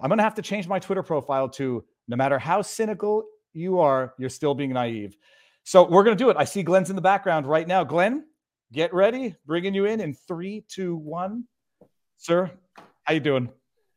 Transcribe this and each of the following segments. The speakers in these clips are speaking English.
I'm going to have to change my Twitter profile to no matter how cynical you are, you're still being naive. So we're going to do it. I see Glenn's in the background right now. Glenn, get ready. Bringing you in in three, two, one. Sir, how you doing?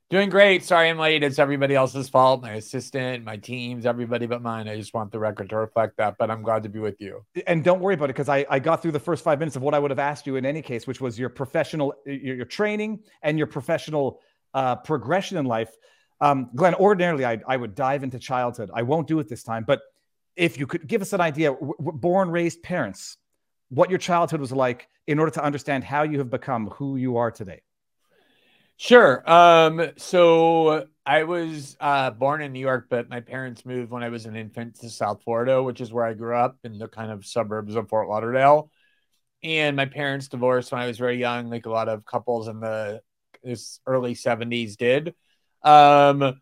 Doing great. Sorry I'm late. It's everybody else's fault. My assistant, my teams, everybody but mine. I just want the record to reflect that, but I'm glad to be with you. And don't worry about it because I, I got through the first five minutes of what I would have asked you in any case, which was your professional, your, your training and your professional uh, progression in life. Um, Glenn, ordinarily I, I would dive into childhood. I won't do it this time, but if you could give us an idea, w- born, raised parents, what your childhood was like in order to understand how you have become who you are today. Sure. Um, so I was uh, born in New York, but my parents moved when I was an infant to South Florida, which is where I grew up in the kind of suburbs of Fort Lauderdale. And my parents divorced when I was very young, like a lot of couples in the early 70s did. Um,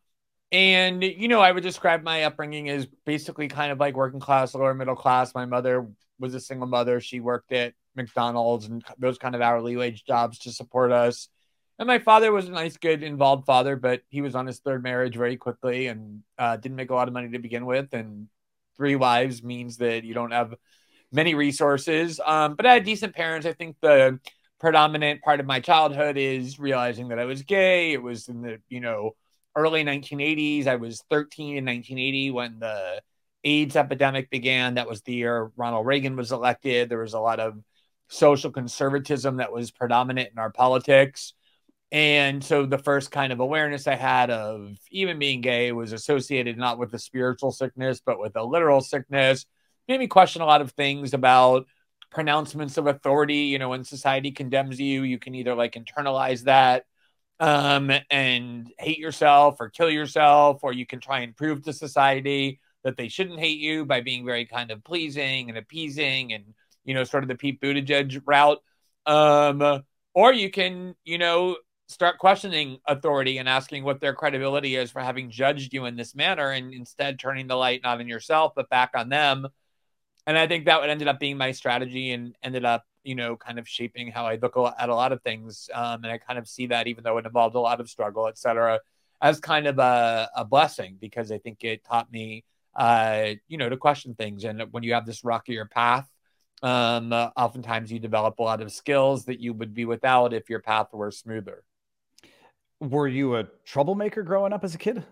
and you know, I would describe my upbringing as basically kind of like working class, lower middle class. My mother was a single mother. She worked at McDonald's and those kind of hourly wage jobs to support us and my father was a nice, good, involved father, but he was on his third marriage very quickly and uh, didn't make a lot of money to begin with. And three wives means that you don't have many resources. Um, but I had decent parents. I think the predominant part of my childhood is realizing that I was gay. It was in the, you know, early 1980s. I was 13 in 1980 when the AIDS epidemic began. That was the year Ronald Reagan was elected. There was a lot of social conservatism that was predominant in our politics. And so the first kind of awareness I had of even being gay was associated not with a spiritual sickness, but with a literal sickness. Made me question a lot of things about pronouncements of authority. You know, when society condemns you, you can either like internalize that um, and hate yourself or kill yourself, or you can try and prove to society that they shouldn't hate you by being very kind of pleasing and appeasing and, you know, sort of the Pete Buttigieg route. Um, or you can, you know, start questioning authority and asking what their credibility is for having judged you in this manner and instead turning the light not on yourself but back on them and i think that would ended up being my strategy and ended up you know kind of shaping how i look at a lot of things um, and i kind of see that even though it involved a lot of struggle etc as kind of a, a blessing because i think it taught me uh, you know to question things and when you have this rockier path um, uh, oftentimes you develop a lot of skills that you would be without if your path were smoother were you a troublemaker growing up as a kid?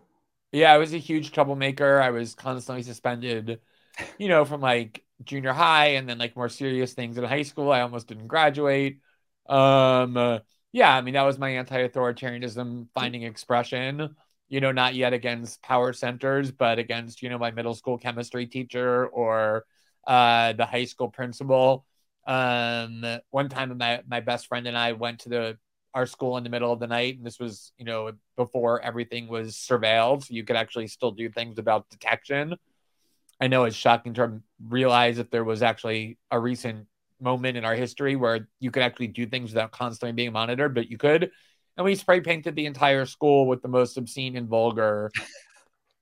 Yeah, I was a huge troublemaker. I was constantly suspended, you know, from like junior high and then like more serious things in high school. I almost didn't graduate. Um, uh, yeah, I mean, that was my anti authoritarianism finding expression, you know, not yet against power centers, but against, you know, my middle school chemistry teacher or uh, the high school principal. Um, one time, my, my best friend and I went to the our school in the middle of the night. And this was, you know, before everything was surveilled. So you could actually still do things about detection. I know it's shocking to realize that there was actually a recent moment in our history where you could actually do things without constantly being monitored, but you could. And we spray painted the entire school with the most obscene and vulgar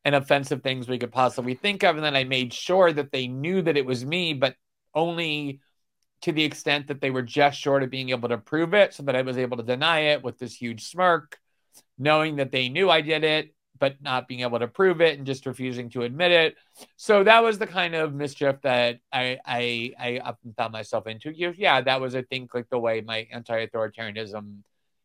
and offensive things we could possibly think of. And then I made sure that they knew that it was me, but only to the extent that they were just short of being able to prove it, so that I was able to deny it with this huge smirk, knowing that they knew I did it, but not being able to prove it and just refusing to admit it. So that was the kind of mischief that I I, I often found myself into. Yeah, that was I think like the way my anti-authoritarianism,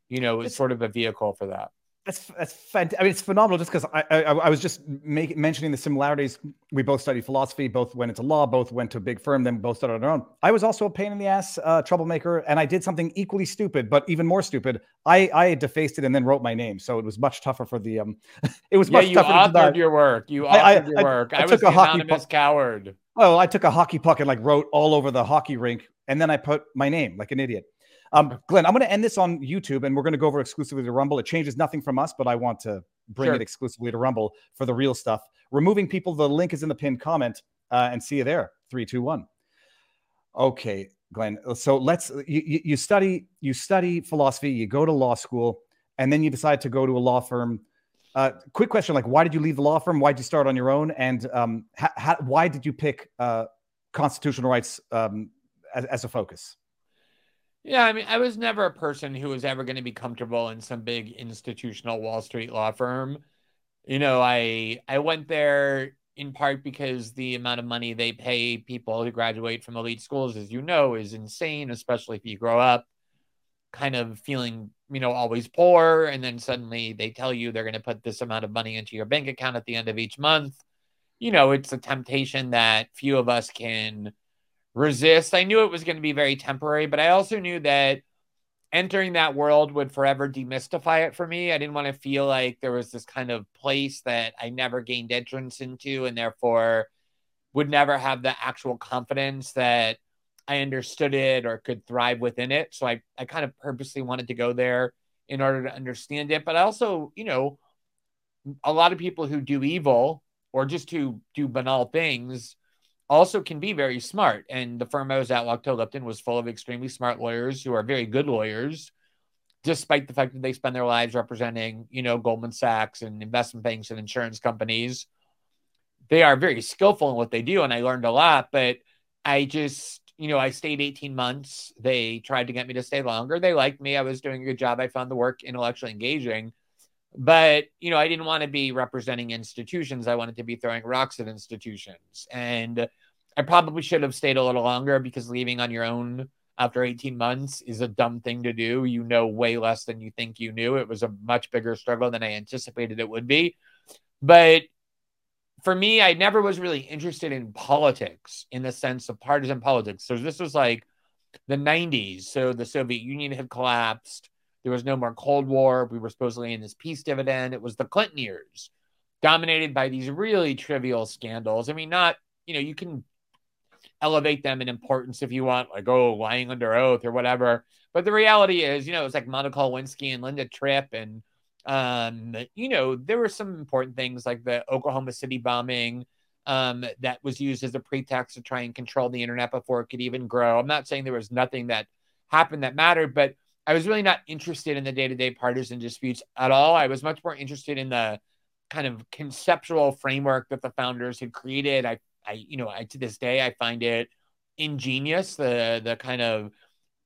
you know, was sort of a vehicle for that. That's that's fantastic. I mean, it's phenomenal just because I, I, I was just make, mentioning the similarities. We both studied philosophy, both went into law, both went to a big firm, then both started on our own. I was also a pain in the ass uh, troublemaker, and I did something equally stupid, but even more stupid. I I defaced it and then wrote my name, so it was much tougher for the um. it was much yeah, you tougher. authored your work. You authored I, your work. I, was took a hockey puck. coward. Well, I took a hockey puck and like wrote all over the hockey rink, and then I put my name like an idiot. Um, Glenn, I'm going to end this on YouTube and we're going to go over exclusively to Rumble. It changes nothing from us, but I want to bring sure. it exclusively to Rumble for the real stuff. Removing people, the link is in the pinned comment uh, and see you there. Three, two, one. Okay, Glenn. So let's you, you study you study philosophy, you go to law school, and then you decide to go to a law firm. Uh, quick question: like, why did you leave the law firm? Why did you start on your own? And um, ha- ha- why did you pick uh, constitutional rights um, as, as a focus? Yeah, I mean, I was never a person who was ever going to be comfortable in some big institutional Wall Street law firm. You know, I I went there in part because the amount of money they pay people who graduate from elite schools, as you know, is insane, especially if you grow up kind of feeling, you know, always poor. And then suddenly they tell you they're going to put this amount of money into your bank account at the end of each month. You know, it's a temptation that few of us can resist. I knew it was going to be very temporary, but I also knew that entering that world would forever demystify it for me. I didn't want to feel like there was this kind of place that I never gained entrance into and therefore would never have the actual confidence that I understood it or could thrive within it. So I, I kind of purposely wanted to go there in order to understand it. But I also, you know, a lot of people who do evil or just who do banal things also can be very smart. And the firm I was at, Wachtell Lipton, was full of extremely smart lawyers who are very good lawyers, despite the fact that they spend their lives representing, you know, Goldman Sachs and investment banks and insurance companies. They are very skillful in what they do, and I learned a lot. But I just, you know, I stayed 18 months. They tried to get me to stay longer. They liked me. I was doing a good job. I found the work intellectually engaging. But, you know, I didn't want to be representing institutions. I wanted to be throwing rocks at institutions. And I probably should have stayed a little longer because leaving on your own after 18 months is a dumb thing to do. You know way less than you think you knew. It was a much bigger struggle than I anticipated it would be. But for me, I never was really interested in politics in the sense of partisan politics. So this was like the 90s. So the Soviet Union had collapsed. There was no more Cold War. We were supposedly in this peace dividend. It was the Clinton years, dominated by these really trivial scandals. I mean, not, you know, you can elevate them in importance if you want, like, oh, lying under oath or whatever. But the reality is, you know, it's like Monica Lewinsky and Linda Tripp. And, um, you know, there were some important things like the Oklahoma City bombing um, that was used as a pretext to try and control the internet before it could even grow. I'm not saying there was nothing that happened that mattered, but I was really not interested in the day to day partisan disputes at all. I was much more interested in the kind of conceptual framework that the founders had created. I, I, you know, I, to this day, I find it ingenious the the kind of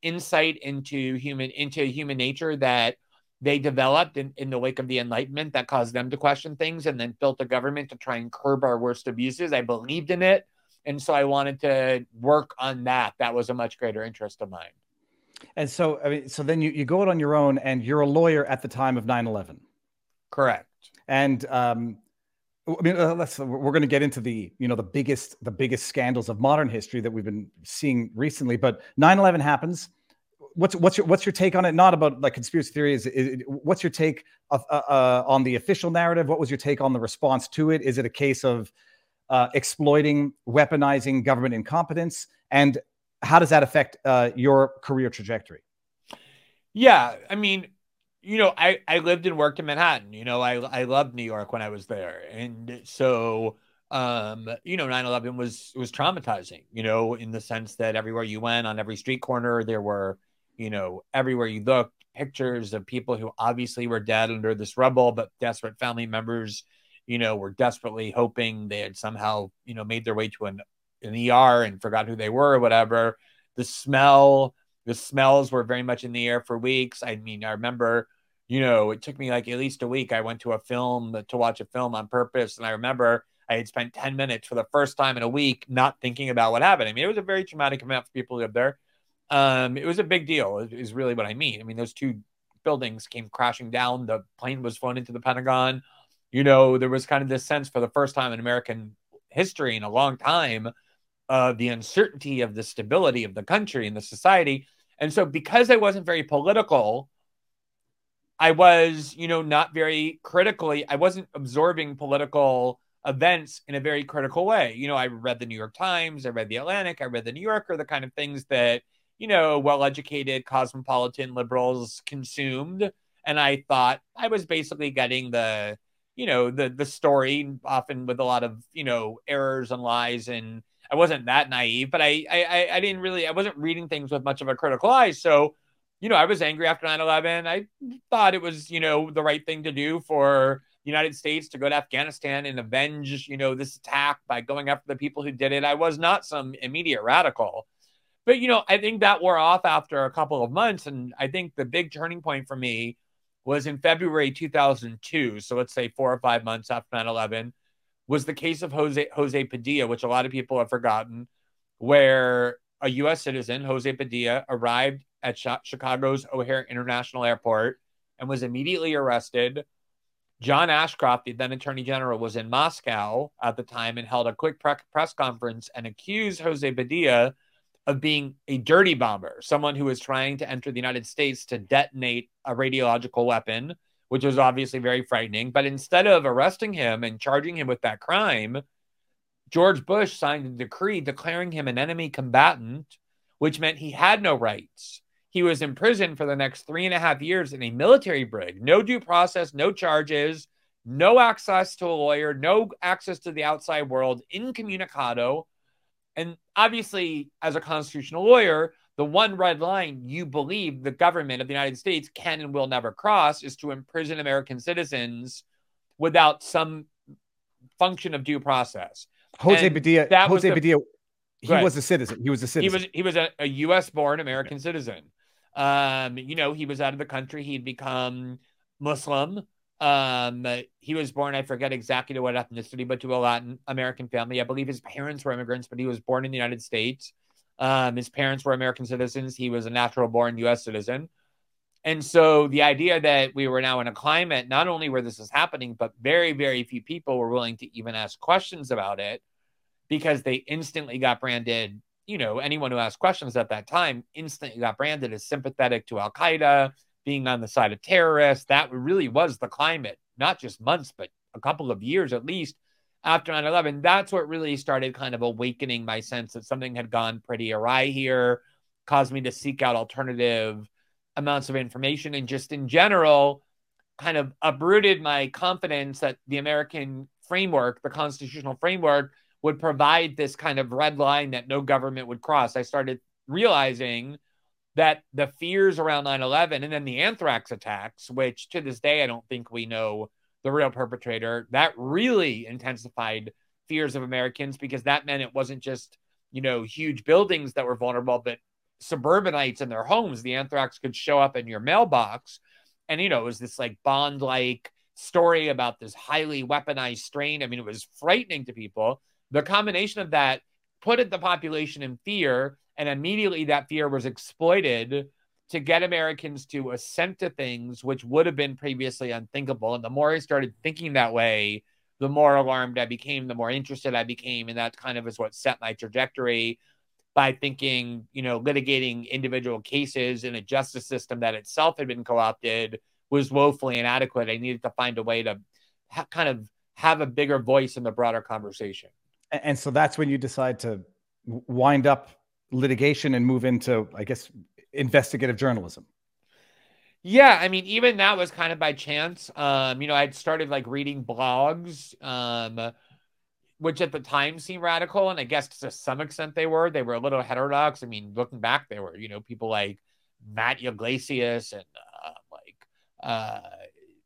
insight into human into human nature that they developed in, in the wake of the enlightenment that caused them to question things and then built a government to try and curb our worst abuses i believed in it and so i wanted to work on that that was a much greater interest of mine and so, I mean, so then you, you go out on your own and you're a lawyer at the time of 9 11. Correct. And, um, I mean, uh, let's, we're going to get into the, you know, the biggest, the biggest scandals of modern history that we've been seeing recently, but 9 11 happens. What's, what's your, what's your take on it? Not about like conspiracy theories. what's your take of, uh, uh, on the official narrative? What was your take on the response to it? Is it a case of uh, exploiting, weaponizing government incompetence? And how does that affect uh, your career trajectory? Yeah, I mean, you know, I I lived and worked in Manhattan. You know, I I loved New York when I was there, and so um, you know, 9/11 was was traumatizing. You know, in the sense that everywhere you went, on every street corner, there were, you know, everywhere you looked, pictures of people who obviously were dead under this rubble, but desperate family members, you know, were desperately hoping they had somehow, you know, made their way to an an ER and forgot who they were or whatever. The smell, the smells were very much in the air for weeks. I mean, I remember, you know, it took me like at least a week. I went to a film to watch a film on purpose. And I remember I had spent 10 minutes for the first time in a week not thinking about what happened. I mean, it was a very traumatic event for people who live there. Um, it was a big deal, is really what I mean. I mean, those two buildings came crashing down. The plane was flown into the Pentagon. You know, there was kind of this sense for the first time in American history in a long time uh, the uncertainty of the stability of the country and the society. And so, because I wasn't very political, I was, you know, not very critically, I wasn't absorbing political events in a very critical way. You know, I read the New York Times, I read the Atlantic, I read the New Yorker, the kind of things that, you know, well educated, cosmopolitan liberals consumed. And I thought I was basically getting the, you know, the the story often with a lot of, you know, errors and lies and I wasn't that naive, but I, I, I didn't really, I wasn't reading things with much of a critical eye. So, you know, I was angry after 9 11. I thought it was, you know, the right thing to do for the United States to go to Afghanistan and avenge, you know, this attack by going after the people who did it. I was not some immediate radical. but you know, I think that wore off after a couple of months, and I think the big turning point for me was in February 2002. So let's say four or five months after 9/11 was the case of Jose Jose Padilla, which a lot of people have forgotten, where a U.S. citizen, Jose Padilla, arrived at Chicago's O'Hare International Airport and was immediately arrested. John Ashcroft, the then Attorney General, was in Moscow at the time and held a quick pre- press conference and accused Jose Padilla of being a dirty bomber, someone who was trying to enter the United States to detonate a radiological weapon, which was obviously very frightening. But instead of arresting him and charging him with that crime, George Bush signed a decree declaring him an enemy combatant, which meant he had no rights. He was imprisoned for the next three and a half years in a military brig, no due process, no charges, no access to a lawyer, no access to the outside world, incommunicado and obviously, as a constitutional lawyer, the one red line you believe the government of the United States can and will never cross is to imprison American citizens without some function of due process. Jose Padilla, that Jose the, Padilla, he was a citizen. He was a citizen. He was he was a, a U.S. born American citizen. Um, you know, he was out of the country. He'd become Muslim. Um, he was born, I forget exactly to what ethnicity, but to a Latin American family. I believe his parents were immigrants, but he was born in the United States. Um, his parents were American citizens. He was a natural born US citizen. And so the idea that we were now in a climate, not only where this is happening, but very, very few people were willing to even ask questions about it because they instantly got branded. You know, anyone who asked questions at that time instantly got branded as sympathetic to Al Qaeda, being on the side of terrorists. That really was the climate, not just months, but a couple of years at least after 9 11. That's what really started kind of awakening my sense that something had gone pretty awry here, caused me to seek out alternative amounts of information, and just in general, kind of uprooted my confidence that the American framework, the constitutional framework, would provide this kind of red line that no government would cross. I started realizing that the fears around 9 11 and then the anthrax attacks, which to this day I don't think we know the real perpetrator, that really intensified fears of Americans because that meant it wasn't just, you know, huge buildings that were vulnerable, but suburbanites in their homes. The anthrax could show up in your mailbox. And, you know, it was this like Bond like story about this highly weaponized strain. I mean, it was frightening to people. The combination of that put the population in fear and immediately that fear was exploited to get Americans to assent to things which would have been previously unthinkable. And the more I started thinking that way, the more alarmed I became, the more interested I became. And that kind of is what set my trajectory by thinking, you know, litigating individual cases in a justice system that itself had been co opted was woefully inadequate. I needed to find a way to ha- kind of have a bigger voice in the broader conversation. And so that's when you decide to wind up litigation and move into, I guess, investigative journalism? Yeah, I mean, even that was kind of by chance. Um, you know, I'd started like reading blogs, um, which at the time seemed radical, and I guess to some extent they were. They were a little heterodox. I mean, looking back, they were, you know, people like Matt Yglesias and uh, like uh,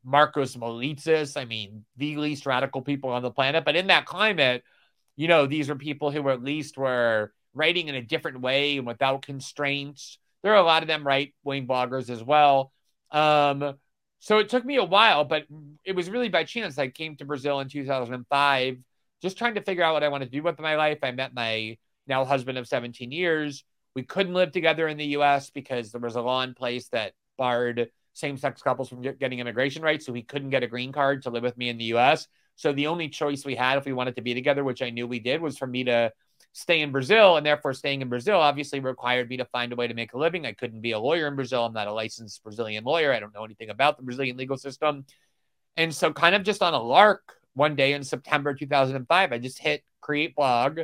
Markos Moulitsas. I mean, the least radical people on the planet. But in that climate, you know, these were people who at least were writing in a different way and without constraints. There are a lot of them right wing bloggers as well. Um, so it took me a while, but it was really by chance. I came to Brazil in 2005, just trying to figure out what I want to do with my life. I met my now husband of 17 years. We couldn't live together in the US because there was a law in place that barred same sex couples from getting immigration rights. So he couldn't get a green card to live with me in the US. So the only choice we had if we wanted to be together, which I knew we did, was for me to stay in Brazil, and therefore staying in Brazil obviously required me to find a way to make a living. I couldn't be a lawyer in Brazil. I'm not a licensed Brazilian lawyer. I don't know anything about the Brazilian legal system. And so, kind of just on a lark, one day in September 2005, I just hit create blog.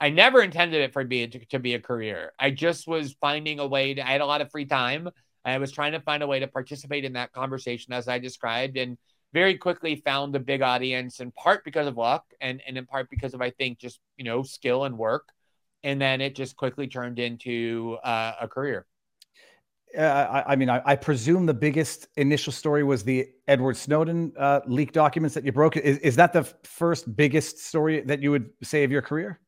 I never intended it for be to, to be a career. I just was finding a way to. I had a lot of free time. I was trying to find a way to participate in that conversation as I described, and very quickly found a big audience in part because of luck and, and in part because of, I think, just, you know, skill and work. And then it just quickly turned into uh, a career. Uh, I, I, mean, I, I, presume the biggest initial story was the Edward Snowden uh, leaked documents that you broke. Is, is that the first biggest story that you would say of your career?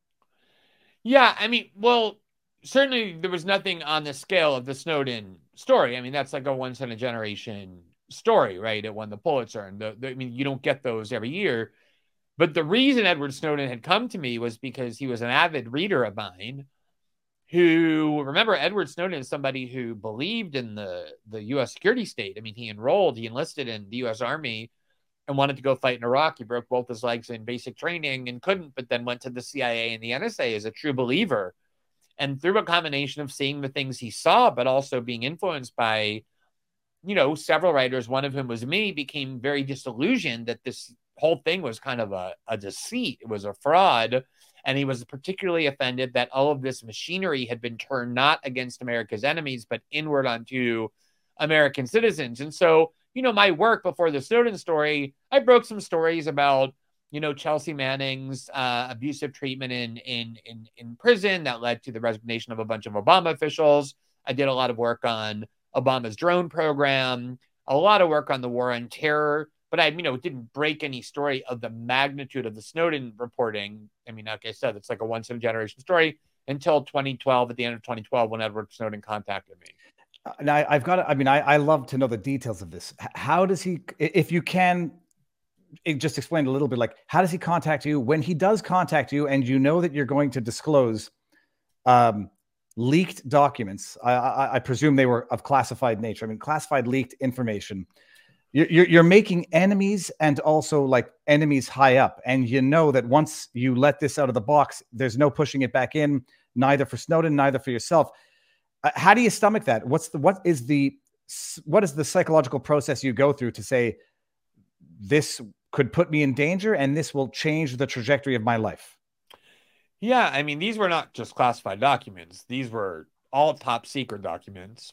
Yeah. I mean, well, certainly there was nothing on the scale of the Snowden story. I mean, that's like a once in a generation story, right? It won the Pulitzer, and the, the, I mean, you don't get those every year. But the reason Edward Snowden had come to me was because he was an avid reader of mine. Who remember Edward Snowden is somebody who believed in the the U.S. security state. I mean, he enrolled, he enlisted in the U.S. Army, and wanted to go fight in Iraq. He broke both his legs in basic training and couldn't, but then went to the CIA and the NSA as a true believer. And through a combination of seeing the things he saw, but also being influenced by you know, several writers, one of whom was me, became very disillusioned that this whole thing was kind of a, a deceit. It was a fraud. And he was particularly offended that all of this machinery had been turned not against America's enemies, but inward onto American citizens. And so, you know, my work before the Snowden story, I broke some stories about, you know, Chelsea Manning's uh, abusive treatment in, in in in prison that led to the resignation of a bunch of Obama officials. I did a lot of work on Obama's drone program, a lot of work on the war on terror. But I, you know, didn't break any story of the magnitude of the Snowden reporting. I mean, like I said, it's like a once in a generation story until 2012, at the end of 2012, when Edward Snowden contacted me. Now I've got. I mean, I, I love to know the details of this. How does he, if you can, just explain a little bit. Like, how does he contact you when he does contact you, and you know that you're going to disclose um, leaked documents. I, I, I, presume they were of classified nature. I mean, classified leaked information. You're, you're, you're making enemies and also like enemies high up. And you know that once you let this out of the box, there's no pushing it back in, neither for Snowden, neither for yourself. Uh, how do you stomach that? What's the what is the what is the psychological process you go through to say this could put me in danger and this will change the trajectory of my life? Yeah, I mean, these were not just classified documents, these were all top secret documents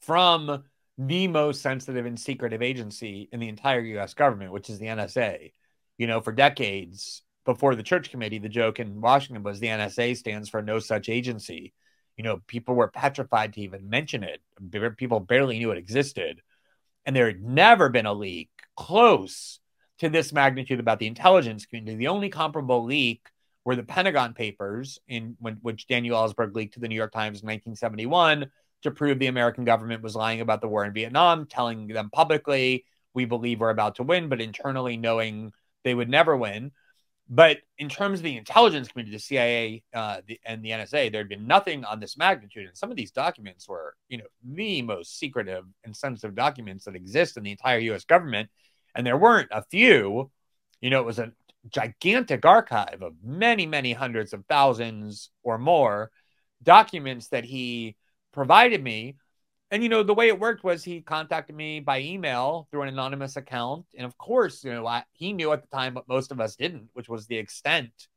from the most sensitive and secretive agency in the entire US government, which is the NSA. You know, for decades before the Church Committee, the joke in Washington was the NSA stands for no such agency. You know, people were petrified to even mention it. People barely knew it existed. And there had never been a leak close to this magnitude about the intelligence community. The only comparable leak were the Pentagon Papers, in when, which Daniel Ellsberg leaked to the New York Times in 1971 to prove the American government was lying about the war in Vietnam, telling them publicly, "We believe we're about to win," but internally knowing they would never win. But in terms of the intelligence community, the CIA uh, the, and the NSA, there had been nothing on this magnitude. And some of these documents were, you know, the most secretive and sensitive documents that exist in the entire U.S. government. And there weren't a few. You know, it was a gigantic archive of many, many hundreds of thousands or more documents that he provided me. And, you know, the way it worked was he contacted me by email through an anonymous account. And of course, you know, I, he knew at the time what most of us didn't, which was the extent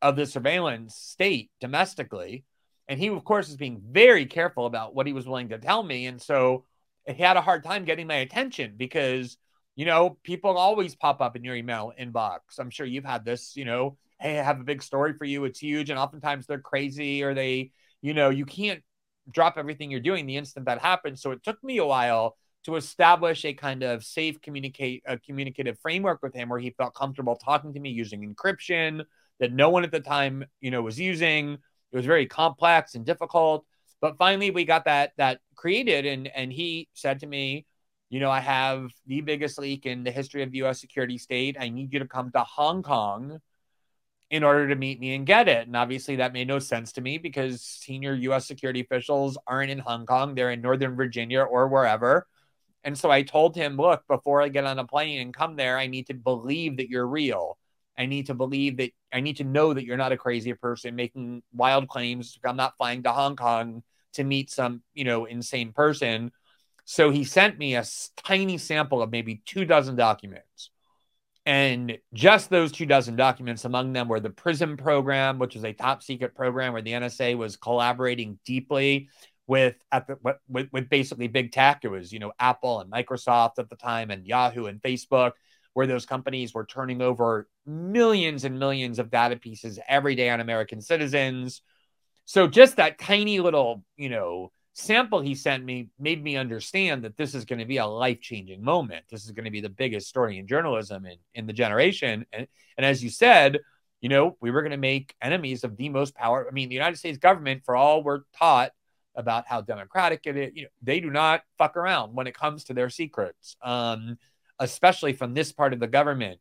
of the surveillance state domestically. And he, of course, was being very careful about what he was willing to tell me. And so he had a hard time getting my attention because you know, people always pop up in your email inbox. I'm sure you've had this, you know, hey, I have a big story for you. It's huge. And oftentimes they're crazy or they, you know, you can't drop everything you're doing the instant that happens. So it took me a while to establish a kind of safe communicate a communicative framework with him where he felt comfortable talking to me using encryption that no one at the time, you know, was using. It was very complex and difficult. But finally we got that that created and and he said to me, you know, I have the biggest leak in the history of the US security state. I need you to come to Hong Kong in order to meet me and get it. And obviously, that made no sense to me because senior US security officials aren't in Hong Kong, they're in Northern Virginia or wherever. And so I told him, look, before I get on a plane and come there, I need to believe that you're real. I need to believe that I need to know that you're not a crazy person making wild claims. I'm not flying to Hong Kong to meet some, you know, insane person so he sent me a tiny sample of maybe two dozen documents. And just those two dozen documents, among them were the PRISM program, which was a top secret program where the NSA was collaborating deeply with the with, with basically big tech. It was you know Apple and Microsoft at the time, and Yahoo and Facebook, where those companies were turning over millions and millions of data pieces every day on American citizens. So just that tiny little you know sample he sent me made me understand that this is going to be a life changing moment. This is going to be the biggest story in journalism in, in the generation. And, and as you said, you know, we were going to make enemies of the most power. I mean, the United States government, for all we're taught about how democratic it is, you know, they do not fuck around when it comes to their secrets, um, especially from this part of the government.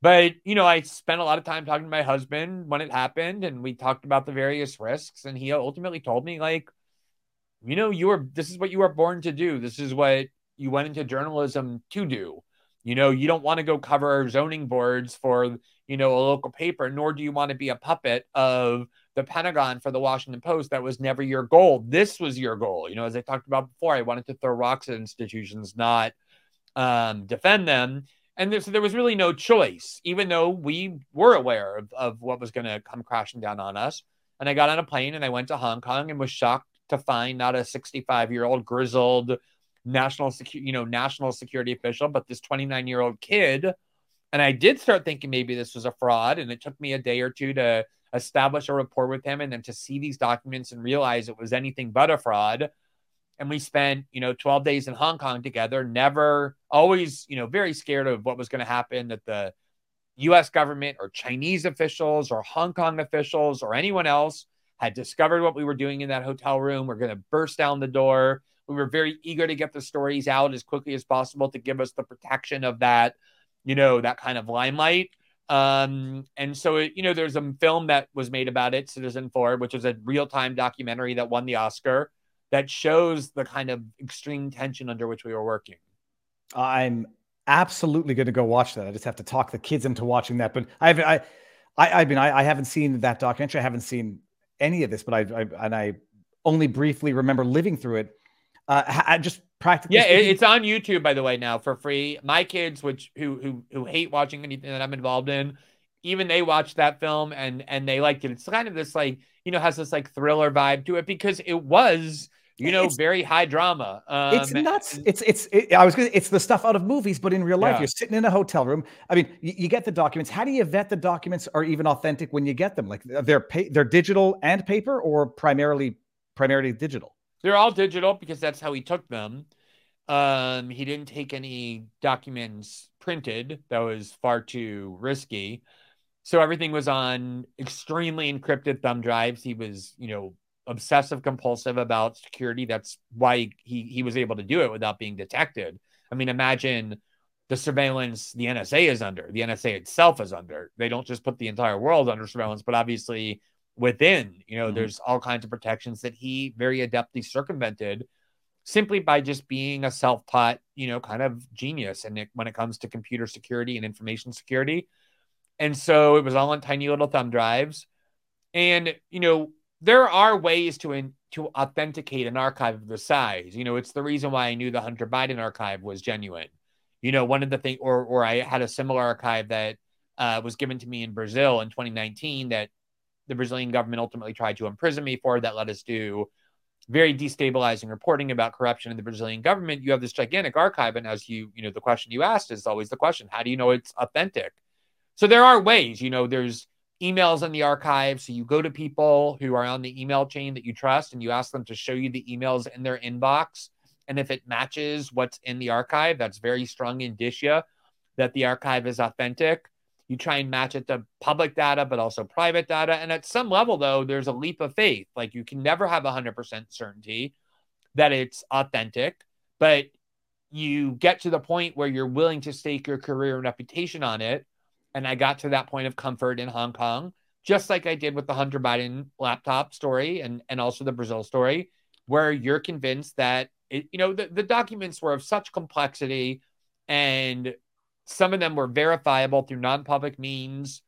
But, you know, I spent a lot of time talking to my husband when it happened, and we talked about the various risks. And he ultimately told me, like, you know, you are, this is what you are born to do. This is what you went into journalism to do. You know, you don't want to go cover zoning boards for, you know, a local paper, nor do you want to be a puppet of the Pentagon for the Washington Post. That was never your goal. This was your goal. You know, as I talked about before, I wanted to throw rocks at institutions, not um, defend them. And there, so there was really no choice, even though we were aware of, of what was going to come crashing down on us. And I got on a plane and I went to Hong Kong and was shocked to find not a 65 year old grizzled national security, you know, national security official, but this 29 year old kid. And I did start thinking maybe this was a fraud. And it took me a day or two to establish a rapport with him and then to see these documents and realize it was anything but a fraud. And we spent, you know, 12 days in Hong Kong together, never, always, you know, very scared of what was going to happen that the US government or Chinese officials or Hong Kong officials or anyone else had discovered what we were doing in that hotel room. We're going to burst down the door. We were very eager to get the stories out as quickly as possible to give us the protection of that, you know, that kind of limelight. Um, and so, it, you know, there's a film that was made about it, Citizenfour, which is a real time documentary that won the Oscar that shows the kind of extreme tension under which we were working. I'm absolutely going to go watch that. I just have to talk the kids into watching that. But I've, I, I, I mean, I, I haven't seen that documentary. I haven't seen any of this, but I, I and I only briefly remember living through it. Uh, I just practically. Yeah, speaking. it's on YouTube by the way now for free. My kids, which who who who hate watching anything that I'm involved in, even they watched that film and and they liked it. It's kind of this like you know has this like thriller vibe to it because it was you know, it's, very high drama. Um, it's nuts. It's it's. It, I was gonna. It's the stuff out of movies, but in real life, yeah. you're sitting in a hotel room. I mean, you, you, get the documents. How do you vet the documents are even authentic when you get them? Like they're pay, they're digital and paper, or primarily primarily digital. They're all digital because that's how he took them. Um, he didn't take any documents printed. That was far too risky. So everything was on extremely encrypted thumb drives. He was, you know, obsessive compulsive about security. That's why he he was able to do it without being detected. I mean, imagine the surveillance the NSA is under. The NSA itself is under. They don't just put the entire world under surveillance, but obviously within, you know, mm-hmm. there's all kinds of protections that he very adeptly circumvented simply by just being a self-taught, you know, kind of genius and when it comes to computer security and information security. And so it was all on tiny little thumb drives. And, you know, there are ways to in, to authenticate an archive of the size. You know, it's the reason why I knew the Hunter Biden archive was genuine. You know, one of the things, or or I had a similar archive that uh, was given to me in Brazil in 2019 that the Brazilian government ultimately tried to imprison me for. That let us do very destabilizing reporting about corruption in the Brazilian government. You have this gigantic archive, and as you you know, the question you asked is always the question: How do you know it's authentic? So there are ways. You know, there's emails in the archive. So you go to people who are on the email chain that you trust and you ask them to show you the emails in their inbox. And if it matches what's in the archive, that's very strong indicia that the archive is authentic. You try and match it to public data, but also private data. And at some level, though, there's a leap of faith. Like you can never have 100% certainty that it's authentic, but you get to the point where you're willing to stake your career and reputation on it and I got to that point of comfort in Hong Kong, just like I did with the Hunter Biden laptop story and, and also the Brazil story, where you're convinced that, it, you know, the, the documents were of such complexity and some of them were verifiable through non-public means.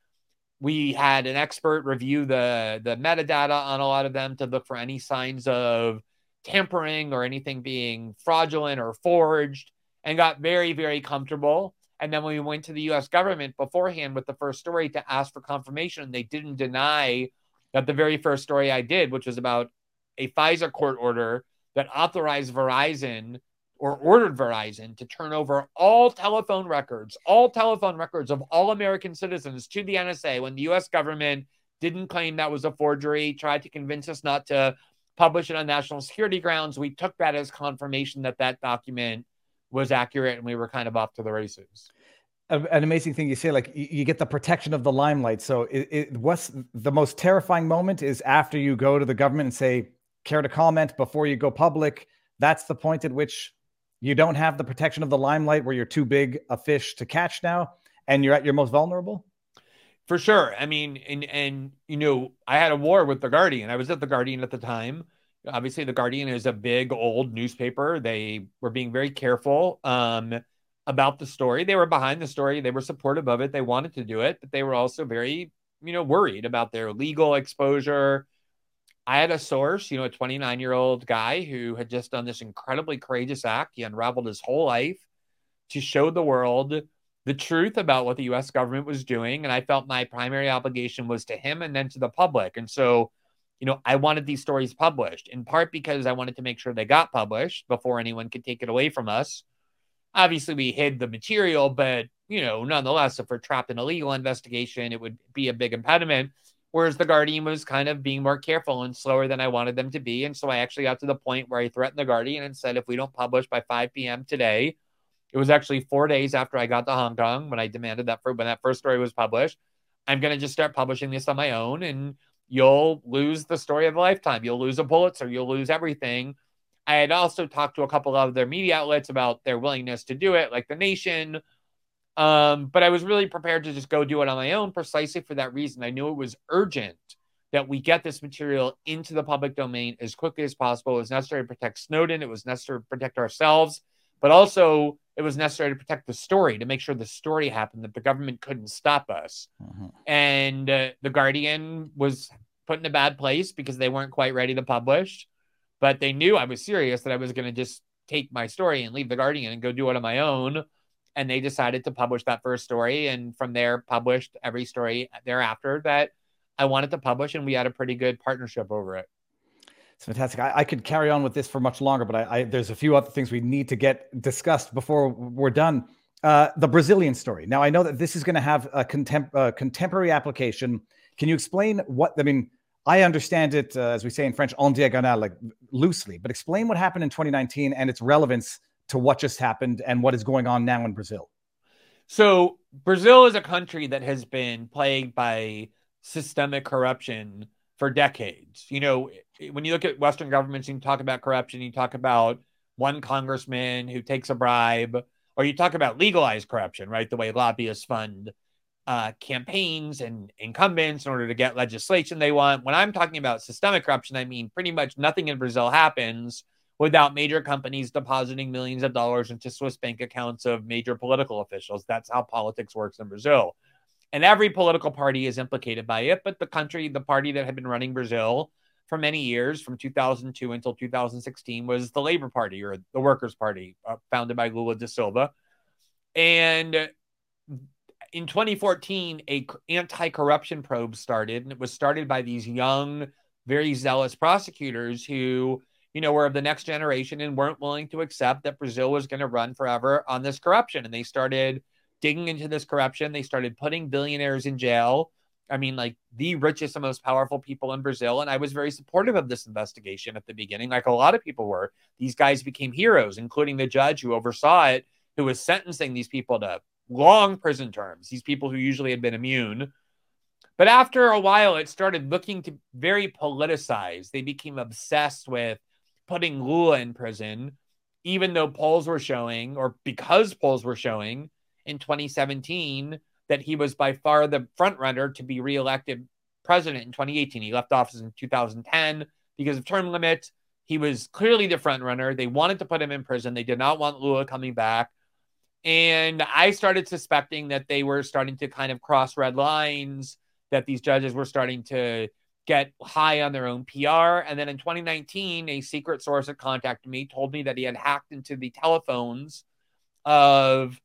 We had an expert review the, the metadata on a lot of them to look for any signs of tampering or anything being fraudulent or forged and got very, very comfortable and then when we went to the US government beforehand with the first story to ask for confirmation, they didn't deny that the very first story I did, which was about a FISA court order that authorized Verizon or ordered Verizon to turn over all telephone records, all telephone records of all American citizens to the NSA when the US government didn't claim that was a forgery, tried to convince us not to publish it on national security grounds. We took that as confirmation that that document was accurate and we were kind of off to the races. an amazing thing you say like you get the protection of the limelight. So it, it, what's the most terrifying moment is after you go to the government and say care to comment before you go public? That's the point at which you don't have the protection of the limelight where you're too big a fish to catch now and you're at your most vulnerable? For sure. I mean and and you know i had a war with the guardian. I was at the guardian at the time obviously the guardian is a big old newspaper they were being very careful um about the story. They were behind the story. They were supportive of it. They wanted to do it, but they were also very, you know, worried about their legal exposure. I had a source, you know, a 29 year old guy who had just done this incredibly courageous act. He unraveled his whole life to show the world the truth about what the US government was doing. And I felt my primary obligation was to him and then to the public. And so, you know, I wanted these stories published in part because I wanted to make sure they got published before anyone could take it away from us obviously we hid the material, but you know, nonetheless, if we're trapped in a legal investigation, it would be a big impediment. Whereas the Guardian was kind of being more careful and slower than I wanted them to be. And so I actually got to the point where I threatened the Guardian and said, if we don't publish by 5 p.m. today, it was actually four days after I got to Hong Kong when I demanded that for when that first story was published. I'm going to just start publishing this on my own and you'll lose the story of a lifetime. You'll lose a Pulitzer, you'll lose everything I had also talked to a couple of their media outlets about their willingness to do it, like The Nation. Um, but I was really prepared to just go do it on my own precisely for that reason. I knew it was urgent that we get this material into the public domain as quickly as possible. It was necessary to protect Snowden, it was necessary to protect ourselves, but also it was necessary to protect the story, to make sure the story happened, that the government couldn't stop us. Mm-hmm. And uh, The Guardian was put in a bad place because they weren't quite ready to publish but they knew I was serious that I was going to just take my story and leave the Guardian and go do it on my own. And they decided to publish that first story, and from there published every story thereafter that I wanted to publish, and we had a pretty good partnership over it. It's fantastic. I, I could carry on with this for much longer, but I, I, there's a few other things we need to get discussed before we're done. Uh, the Brazilian story. Now, I know that this is going to have a contem- uh, contemporary application. Can you explain what? I mean, I understand it, uh, as we say in French, en diagonale, like loosely, but explain what happened in 2019 and its relevance to what just happened and what is going on now in Brazil. So, Brazil is a country that has been plagued by systemic corruption for decades. You know, when you look at Western governments, you talk about corruption, you talk about one congressman who takes a bribe, or you talk about legalized corruption, right? The way lobbyists fund uh, campaigns and incumbents in order to get legislation they want. When I'm talking about systemic corruption, I mean pretty much nothing in Brazil happens without major companies depositing millions of dollars into Swiss bank accounts of major political officials. That's how politics works in Brazil. And every political party is implicated by it. But the country, the party that had been running Brazil for many years, from 2002 until 2016, was the Labor Party or the Workers' Party, uh, founded by Lula da Silva. And in 2014, a anti-corruption probe started, and it was started by these young, very zealous prosecutors who, you know, were of the next generation and weren't willing to accept that Brazil was going to run forever on this corruption. And they started digging into this corruption. They started putting billionaires in jail. I mean, like the richest and most powerful people in Brazil. And I was very supportive of this investigation at the beginning, like a lot of people were. These guys became heroes, including the judge who oversaw it, who was sentencing these people to long prison terms, these people who usually had been immune. But after a while, it started looking to very politicized. They became obsessed with putting Lula in prison, even though polls were showing, or because polls were showing in 2017, that he was by far the front runner to be reelected president in 2018. He left office in 2010 because of term limits. He was clearly the front runner. They wanted to put him in prison. They did not want Lula coming back. And I started suspecting that they were starting to kind of cross red lines, that these judges were starting to get high on their own PR. And then in 2019, a secret source that contacted me told me that he had hacked into the telephones of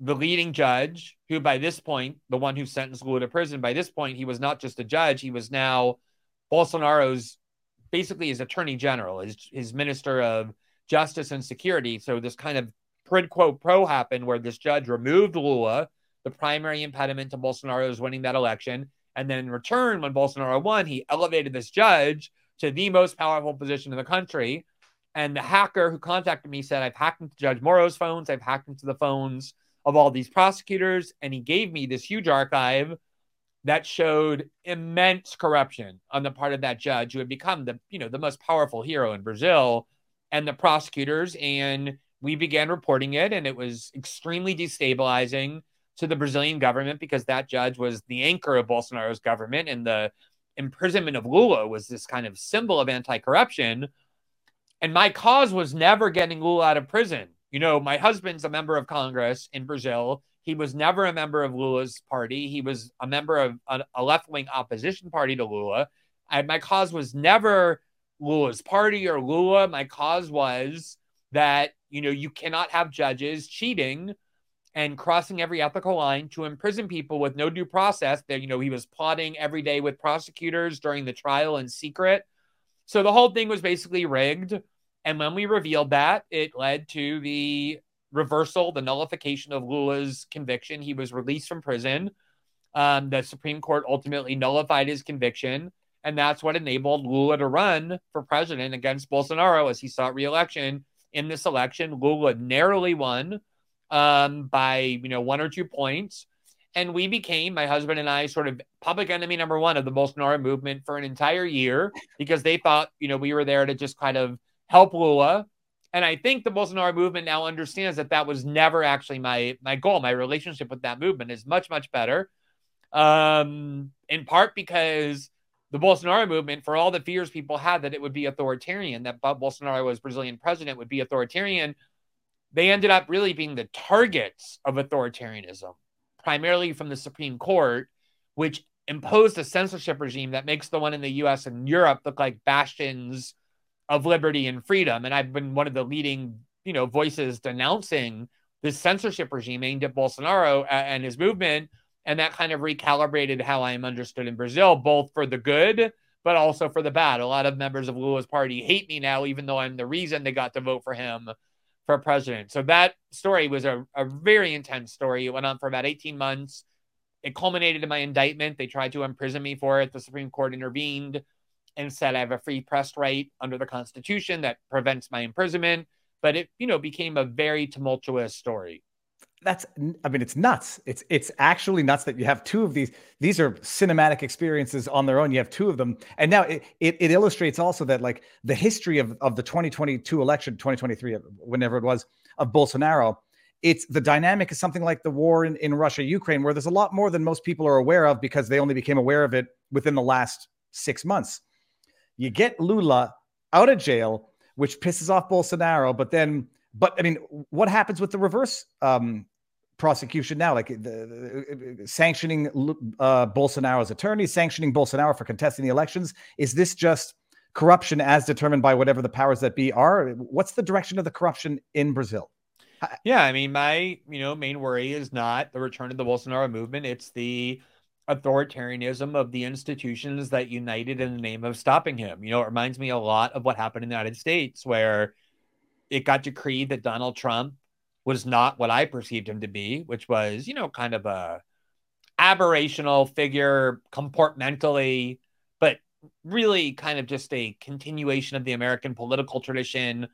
the leading judge, who by this point, the one who sentenced Lula to prison, by this point, he was not just a judge, he was now Bolsonaro's basically his attorney general, his, his minister of justice and security. So this kind of quid pro pro happened where this judge removed Lula, the primary impediment to Bolsonaro's winning that election. And then in return, when Bolsonaro won, he elevated this judge to the most powerful position in the country. And the hacker who contacted me said, I've hacked into Judge Moro's phones, I've hacked into the phones of all these prosecutors. And he gave me this huge archive that showed immense corruption on the part of that judge who had become the, you know, the most powerful hero in Brazil and the prosecutors. And we began reporting it, and it was extremely destabilizing to the Brazilian government because that judge was the anchor of Bolsonaro's government, and the imprisonment of Lula was this kind of symbol of anti corruption. And my cause was never getting Lula out of prison. You know, my husband's a member of Congress in Brazil. He was never a member of Lula's party. He was a member of a, a left wing opposition party to Lula. I, my cause was never Lula's party or Lula. My cause was that, you know, you cannot have judges cheating and crossing every ethical line to imprison people with no due process. That you know he was plotting every day with prosecutors during the trial in secret. So the whole thing was basically rigged. And when we revealed that, it led to the reversal, the nullification of Lula's conviction. He was released from prison. Um, the Supreme Court ultimately nullified his conviction. And that's what enabled Lula to run for president against Bolsonaro as he sought reelection. In this election, Lula narrowly won um, by you know one or two points. And we became, my husband and I, sort of public enemy number one of the Bolsonaro movement for an entire year because they thought, you know, we were there to just kind of help Lula. And I think the Bolsonaro movement now understands that that was never actually my my goal. My relationship with that movement is much much better, um, in part because the Bolsonaro movement, for all the fears people had that it would be authoritarian, that Bolsonaro was Brazilian president would be authoritarian, they ended up really being the targets of authoritarianism, primarily from the Supreme Court, which imposed a censorship regime that makes the one in the US and Europe look like bastions of liberty and freedom. And I've been one of the leading, you know, voices denouncing this censorship regime aimed at Bolsonaro and his movement. And that kind of recalibrated how I am understood in Brazil, both for the good, but also for the bad. A lot of members of Lula's party hate me now, even though I'm the reason they got to vote for him for president. So that story was a, a very intense story. It went on for about 18 months. It culminated in my indictment. They tried to imprison me for it. The Supreme Court intervened and said I have a free press right under the Constitution that prevents my imprisonment. But it, you know, became a very tumultuous story. That's i mean it's nuts. It's it's actually nuts that you have two of these these are cinematic experiences on their own. You have two of them. And now it, it, it, illustrates also that like the history of, of the 2022 election 2023 whenever it was of bolsonaro it's the dynamic is something like the war in, in russia ukraine where there's a lot more than most people are aware of because they only became aware of it within the last six months you get lula out of jail which pisses off bolsonaro but then but I mean, what happens with the reverse um, prosecution now? Like the, the sanctioning uh, Bolsonaro's attorneys, sanctioning Bolsonaro for contesting the elections. Is this just corruption as determined by whatever the powers that be are? What's the direction of the corruption in Brazil? Yeah, I mean, my you know main worry is not the return of the Bolsonaro movement; it's the authoritarianism of the institutions that united in the name of stopping him. You know, it reminds me a lot of what happened in the United States, where it got decreed that Donald Trump was not what I perceived him to be, which was, you know, kind of a aberrational figure comportmentally, but really kind of just a continuation of the American political tradition.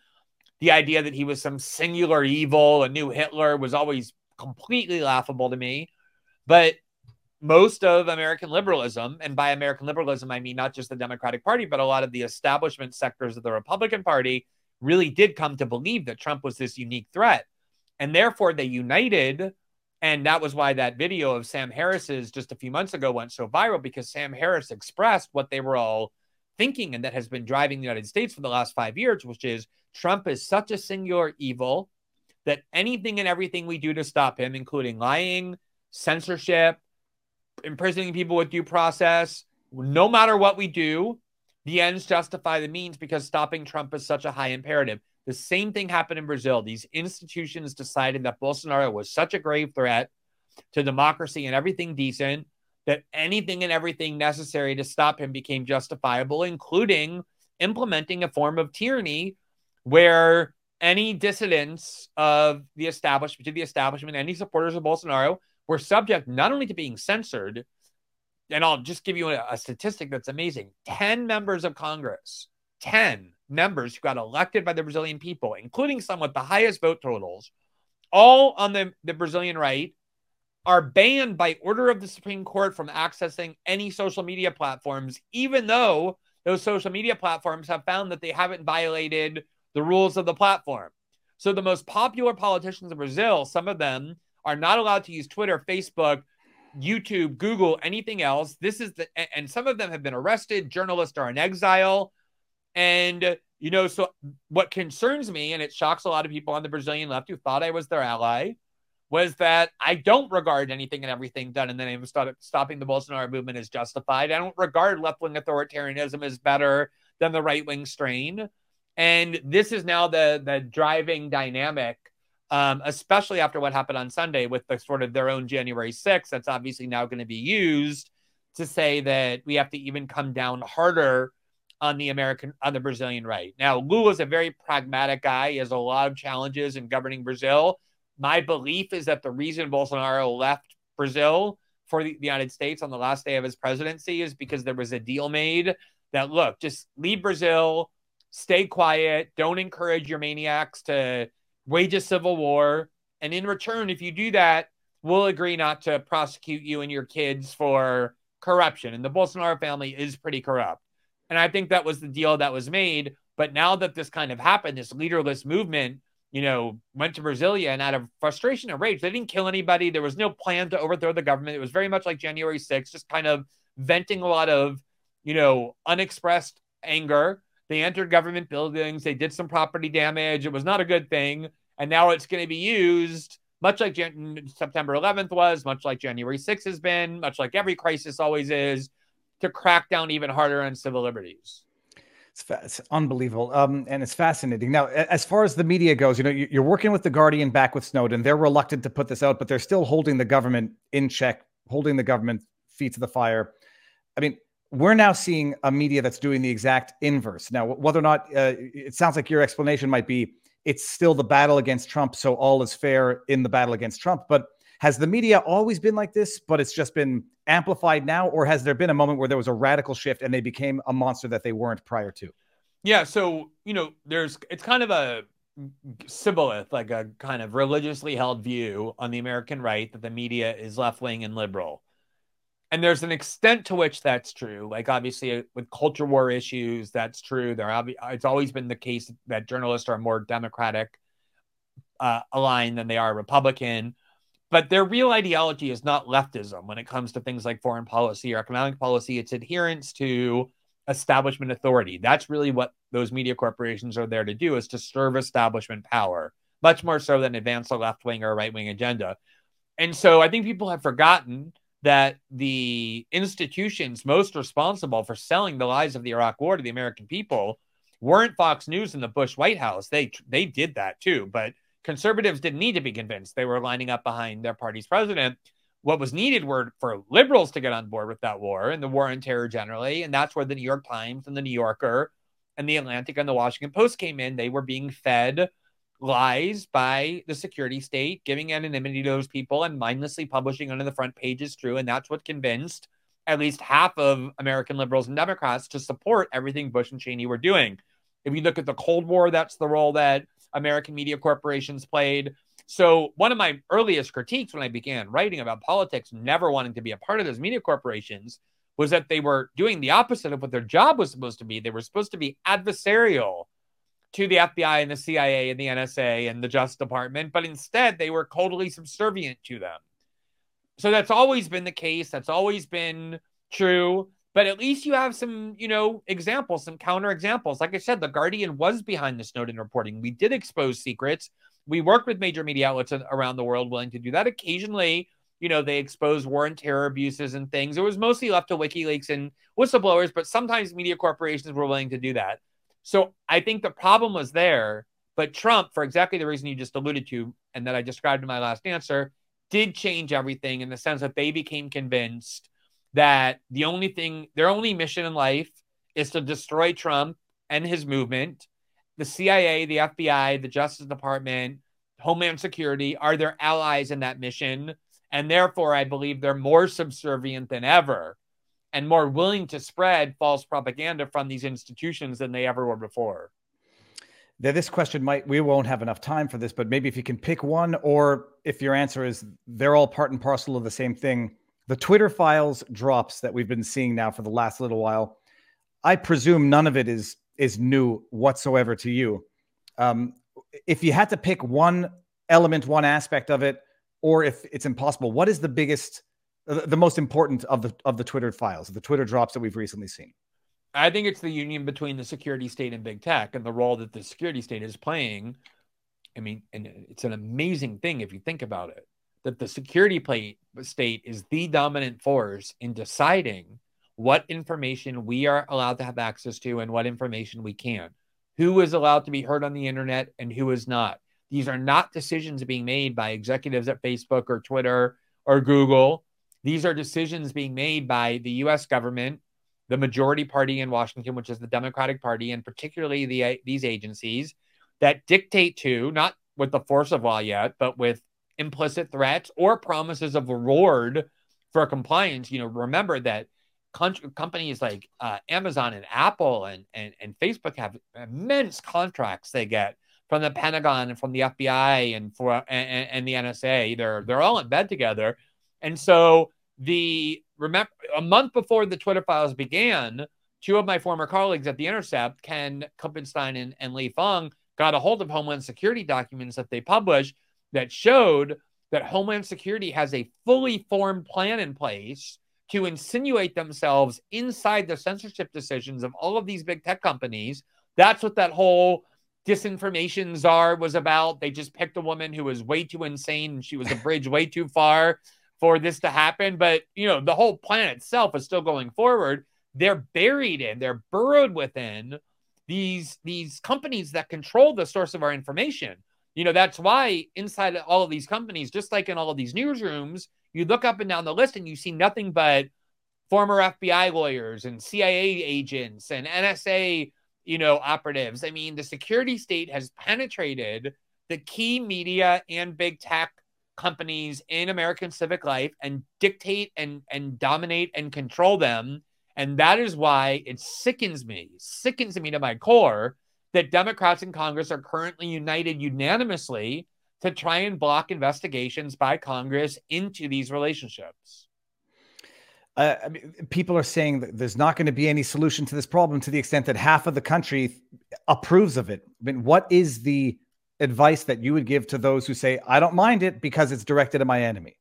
The idea that he was some singular evil, a new Hitler, was always completely laughable to me. But most of American liberalism, and by American liberalism, I mean not just the Democratic Party, but a lot of the establishment sectors of the Republican Party, really did come to believe that Trump was this unique threat. And therefore, they united. And that was why that video of Sam Harris's just a few months ago went so viral because Sam Harris expressed what they were all thinking and that has been driving the United States for the last five years, which is Trump is such a singular evil that anything and everything we do to stop him, including lying, censorship, imprisoning people with due process, no matter what we do, the ends justify the means because stopping Trump is such a high imperative. The same thing happened in Brazil. These institutions decided that Bolsonaro was such a grave threat to democracy and everything decent that anything and everything necessary to stop him became justifiable, including implementing a form of tyranny where any dissidents of the establishment to the establishment, any supporters of Bolsonaro were subject not only to being censored, and I'll just give you a, a statistic that's amazing 10 members of Congress, 10 members who got elected by the Brazilian people, including some with the highest vote totals, all on the, the Brazilian right are banned by order of the Supreme Court from accessing any social media platforms, even though those social media platforms have found that they haven't violated the rules of the platform. So the most popular politicians in Brazil, some of them are not allowed to use Twitter, Facebook, YouTube, Google, anything else. This is the, and some of them have been arrested. Journalists are in exile. And, you know, so what concerns me, and it shocks a lot of people on the Brazilian left who thought I was their ally, was that I don't regard anything and everything done in the name of stop, stopping the Bolsonaro movement as justified. I don't regard left wing authoritarianism as better than the right wing strain. And this is now the the driving dynamic um, especially after what happened on Sunday with the sort of their own January 6th. That's obviously now going to be used to say that we have to even come down harder on the American, on the Brazilian right. Now, Lula is a very pragmatic guy. He has a lot of challenges in governing Brazil. My belief is that the reason Bolsonaro left Brazil for the, the United States on the last day of his presidency is because there was a deal made that, look, just leave Brazil, stay quiet, don't encourage your maniacs to wage a civil war. And in return, if you do that, we'll agree not to prosecute you and your kids for corruption. And the Bolsonaro family is pretty corrupt. And I think that was the deal that was made. But now that this kind of happened, this leaderless movement, you know, went to Brasilia and out of frustration and rage, they didn't kill anybody. There was no plan to overthrow the government. It was very much like January 6th, just kind of venting a lot of, you know, unexpressed anger. They entered government buildings. They did some property damage. It was not a good thing. And now it's going to be used much like Jan- September 11th was, much like January 6th has been, much like every crisis always is, to crack down even harder on civil liberties. It's, fa- it's unbelievable, um, and it's fascinating. Now, as far as the media goes, you know, you're working with the Guardian back with Snowden. They're reluctant to put this out, but they're still holding the government in check, holding the government feet to the fire. I mean, we're now seeing a media that's doing the exact inverse. Now, whether or not uh, it sounds like your explanation might be it's still the battle against Trump, so all is fair in the battle against Trump. But has the media always been like this, but it's just been amplified now, or has there been a moment where there was a radical shift and they became a monster that they weren't prior to? Yeah, so you know, there's it's kind of a shibboleth, like a kind of religiously held view on the American right that the media is left wing and liberal and there's an extent to which that's true. Like obviously uh, with culture war issues, that's true. There, obvi- it's always been the case that journalists are more Democratic uh, aligned than they are Republican. But their real ideology is not leftism when it comes to things like foreign policy or economic policy. It's adherence to establishment authority. That's really what those media corporations are there to do: is to serve establishment power, much more so than advance a left wing or right wing agenda. And so I think people have forgotten that the institutions most responsible for selling the lies of the Iraq War to the American people weren't Fox News and the Bush White House. They they did that too, but conservatives didn't need to be convinced. They were lining up behind their party's president. What was needed were for liberals to get on board with that war and the war on terror generally, and that's where the New York Times and the New Yorker and the Atlantic and the Washington Post came in. They were being fed lies by the security state, giving anonymity to those people and mindlessly publishing under the front page is true. And that's what convinced at least half of American liberals and Democrats to support everything Bush and Cheney were doing. If you look at the Cold War, that's the role that American media corporations played. So, one of my earliest critiques when I began writing about politics, never wanting to be a part of those media corporations, was that they were doing the opposite of what their job was supposed to be. They were supposed to be adversarial to the FBI and the CIA and the NSA and the Justice Department, but instead they were totally subservient to them. So that's always been the case. That's always been true. But at least you have some, you know, examples, some counter examples. Like I said, The Guardian was behind the Snowden reporting. We did expose secrets. We worked with major media outlets around the world willing to do that. Occasionally, you know, they exposed war and terror abuses and things. It was mostly left to WikiLeaks and whistleblowers, but sometimes media corporations were willing to do that. So I think the problem was there, but Trump, for exactly the reason you just alluded to, and that I described in my last answer, did change everything in the sense that they became convinced that the only thing, their only mission in life is to destroy Trump and his movement. The CIA, the FBI, the Justice Department, Homeland Security are their allies in that mission. And therefore, I believe they're more subservient than ever and more willing to spread false propaganda from these institutions than they ever were before. Now, this question might we won't have enough time for this, but maybe if you can pick one, or if your answer is they're all part and parcel of the same thing, the Twitter files drops that we've been seeing now for the last little while. I presume none of it is is new whatsoever to you. Um, if you had to pick one element, one aspect of it, or if it's impossible, what is the biggest, the most important of the of the Twitter files, the Twitter drops that we've recently seen? I think it's the union between the security state and big tech and the role that the security state is playing. I mean, and it's an amazing thing if you think about it that the security play, state is the dominant force in deciding what information we are allowed to have access to and what information we can. Who is allowed to be heard on the internet and who is not. These are not decisions being made by executives at Facebook or Twitter or Google. These are decisions being made by the US government the majority party in Washington, which is the Democratic Party, and particularly the these agencies that dictate to not with the force of law yet, but with implicit threats or promises of reward for compliance. You know, remember that companies like uh, Amazon and Apple and, and and Facebook have immense contracts they get from the Pentagon and from the FBI and for and, and the NSA. They're they're all in bed together, and so the remember a month before the Twitter files began, two of my former colleagues at The Intercept, Ken Klippenstein and, and Lee Fang, got a hold of Homeland Security documents that they published that showed that Homeland Security has a fully formed plan in place to insinuate themselves inside the censorship decisions of all of these big tech companies. That's what that whole disinformation czar was about. They just picked a woman who was way too insane and she was a bridge way too far for this to happen. But, you know, the whole plan itself is still going forward. They're buried in, they're burrowed within these these companies that control the source of our information. You know, that's why inside all of these companies, just like in all of these newsrooms, you look up and down the list and you see nothing but former FBI lawyers and CIA agents and NSA, you know, operatives. I mean, the security state has penetrated the key media and big tech companies in American civic life and dictate and, and dominate and control them. And that is why it sickens me, sickens me to my core that Democrats in Congress are currently united unanimously to try and block investigations by Congress into these relationships. Uh, I mean, people are saying that there's not going to be any solution to this problem to the extent that half of the country approves of it. I mean, what is the advice that you would give to those who say, I don't mind it because it's directed at my enemy?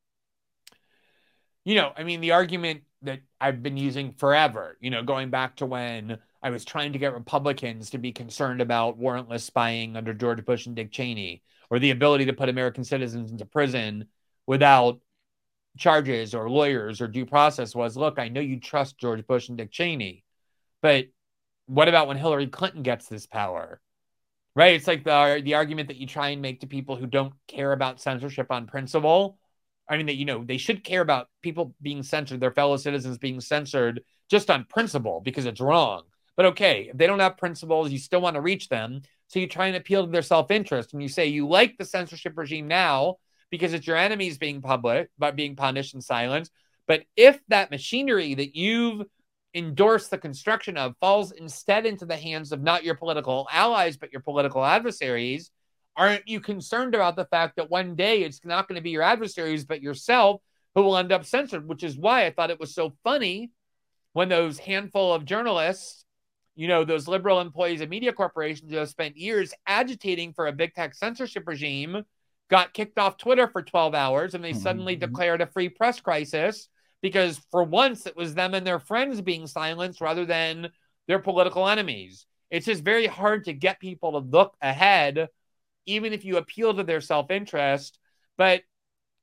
You know, I mean, the argument that I've been using forever, you know, going back to when I was trying to get Republicans to be concerned about warrantless spying under George Bush and Dick Cheney, or the ability to put American citizens into prison without charges or lawyers or due process was look, I know you trust George Bush and Dick Cheney, but what about when Hillary Clinton gets this power? Right? It's like the the argument that you try and make to people who don't care about censorship on principle. I mean, that you know they should care about people being censored, their fellow citizens being censored just on principle because it's wrong. But okay, if they don't have principles, you still want to reach them. So you try and appeal to their self interest, and you say you like the censorship regime now because it's your enemies being public, but being punished and silenced. But if that machinery that you've endorse the construction of falls instead into the hands of not your political allies, but your political adversaries, aren't you concerned about the fact that one day it's not going to be your adversaries, but yourself who will end up censored? Which is why I thought it was so funny when those handful of journalists, you know, those liberal employees of media corporations who have spent years agitating for a big tech censorship regime got kicked off Twitter for 12 hours and they mm-hmm. suddenly declared a free press crisis because for once it was them and their friends being silenced rather than their political enemies. It's just very hard to get people to look ahead, even if you appeal to their self interest. But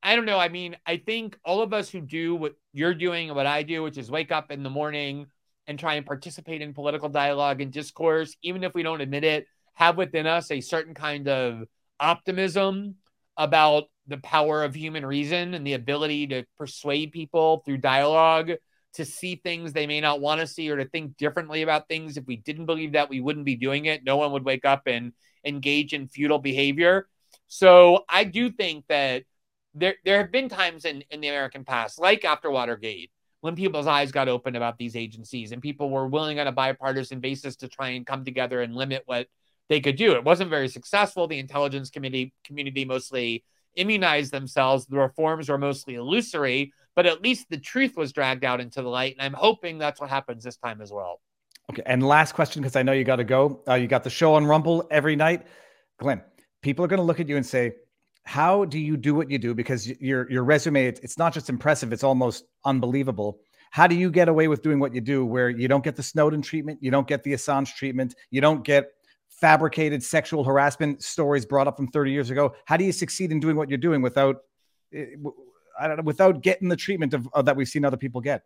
I don't know. I mean, I think all of us who do what you're doing and what I do, which is wake up in the morning and try and participate in political dialogue and discourse, even if we don't admit it, have within us a certain kind of optimism about the power of human reason and the ability to persuade people through dialogue to see things they may not want to see or to think differently about things. If we didn't believe that, we wouldn't be doing it. No one would wake up and engage in futile behavior. So I do think that there there have been times in, in the American past, like after Watergate, when people's eyes got open about these agencies and people were willing on a bipartisan basis to try and come together and limit what they could do. It wasn't very successful. The intelligence committee community mostly immunized themselves. The reforms were mostly illusory, but at least the truth was dragged out into the light. And I'm hoping that's what happens this time as well. Okay. And last question, because I know you got to go. Uh, you got the show on Rumble every night. Glenn, people are going to look at you and say, how do you do what you do? Because your your resume, it's not just impressive; it's almost unbelievable. How do you get away with doing what you do, where you don't get the Snowden treatment, you don't get the Assange treatment, you don't get fabricated sexual harassment stories brought up from 30 years ago? How do you succeed in doing what you're doing without, eh, I don't know, without getting the treatment of, of that we've seen other people get?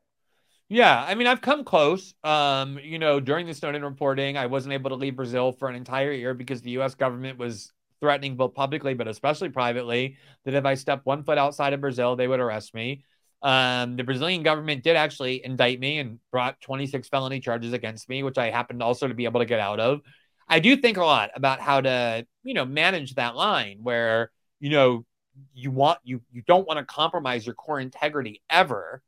Yeah, I mean, I've come close. Um, you know, during the Snowden reporting, I wasn't able to leave Brazil for an entire year because the U.S. government was threatening both publicly but especially privately that if I stepped one foot outside of Brazil, they would arrest me. Um, the Brazilian government did actually indict me and brought 26 felony charges against me, which I happened also to be able to get out of. I do think a lot about how to, you know, manage that line where, you know, you want you you don't want to compromise your core integrity ever,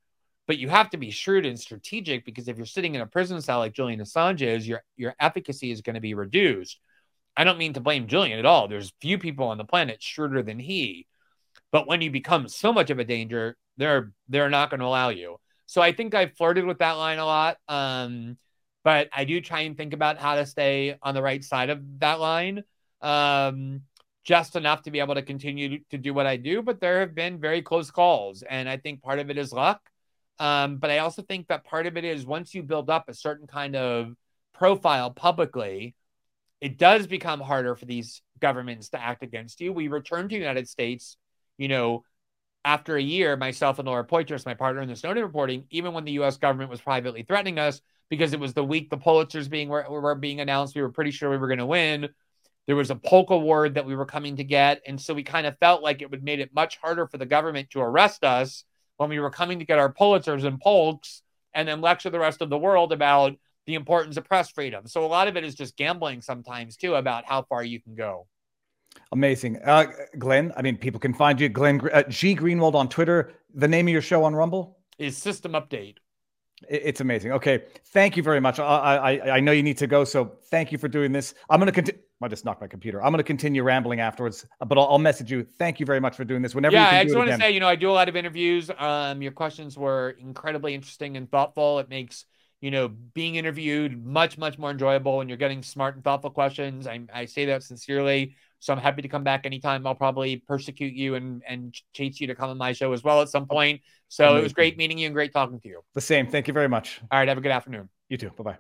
but you have to be shrewd and strategic because if you're sitting in a prison cell like Julian Assange is, your your efficacy is going to be reduced. I don't mean to blame Julian at all. There's few people on the planet shrewder than he. But when you become so much of a danger, they're they're not going to allow you. So I think I've flirted with that line a lot. Um, but I do try and think about how to stay on the right side of that line. Um, just enough to be able to continue to do what I do. But there have been very close calls. And I think part of it is luck. Um, but I also think that part of it is once you build up a certain kind of profile publicly, it does become harder for these governments to act against you. We returned to the United States, you know, after a year, myself and Laura Poitras, my partner in the Snowden reporting, even when the U.S. government was privately threatening us, because it was the week the Pulitzers being were, were being announced, we were pretty sure we were going to win. There was a Polk award that we were coming to get, and so we kind of felt like it would made it much harder for the government to arrest us when we were coming to get our Pulitzers and Polks, and then lecture the rest of the world about the importance of press freedom. So a lot of it is just gambling sometimes too about how far you can go. Amazing. Uh, Glenn, I mean, people can find you, Glenn uh, G. Greenwald on Twitter. The name of your show on Rumble is System Update. It's amazing. Okay, thank you very much. I, I I know you need to go, so thank you for doing this. I'm going to continue. I just knocked my computer. I'm going to continue rambling afterwards, but I'll, I'll, message you. Thank you very much for doing this. Whenever yeah, I just want to say, you know, I do a lot of interviews. Um, your questions were incredibly interesting and thoughtful. It makes you know, being interviewed much, much more enjoyable and you're getting smart and thoughtful questions. I, I say that sincerely. So I'm happy to come back anytime. I'll probably persecute you and, and chase you to come on my show as well at some point. So Amazing. it was great meeting you and great talking to you. The same. Thank you very much. All right. Have a good afternoon. You too. Bye bye.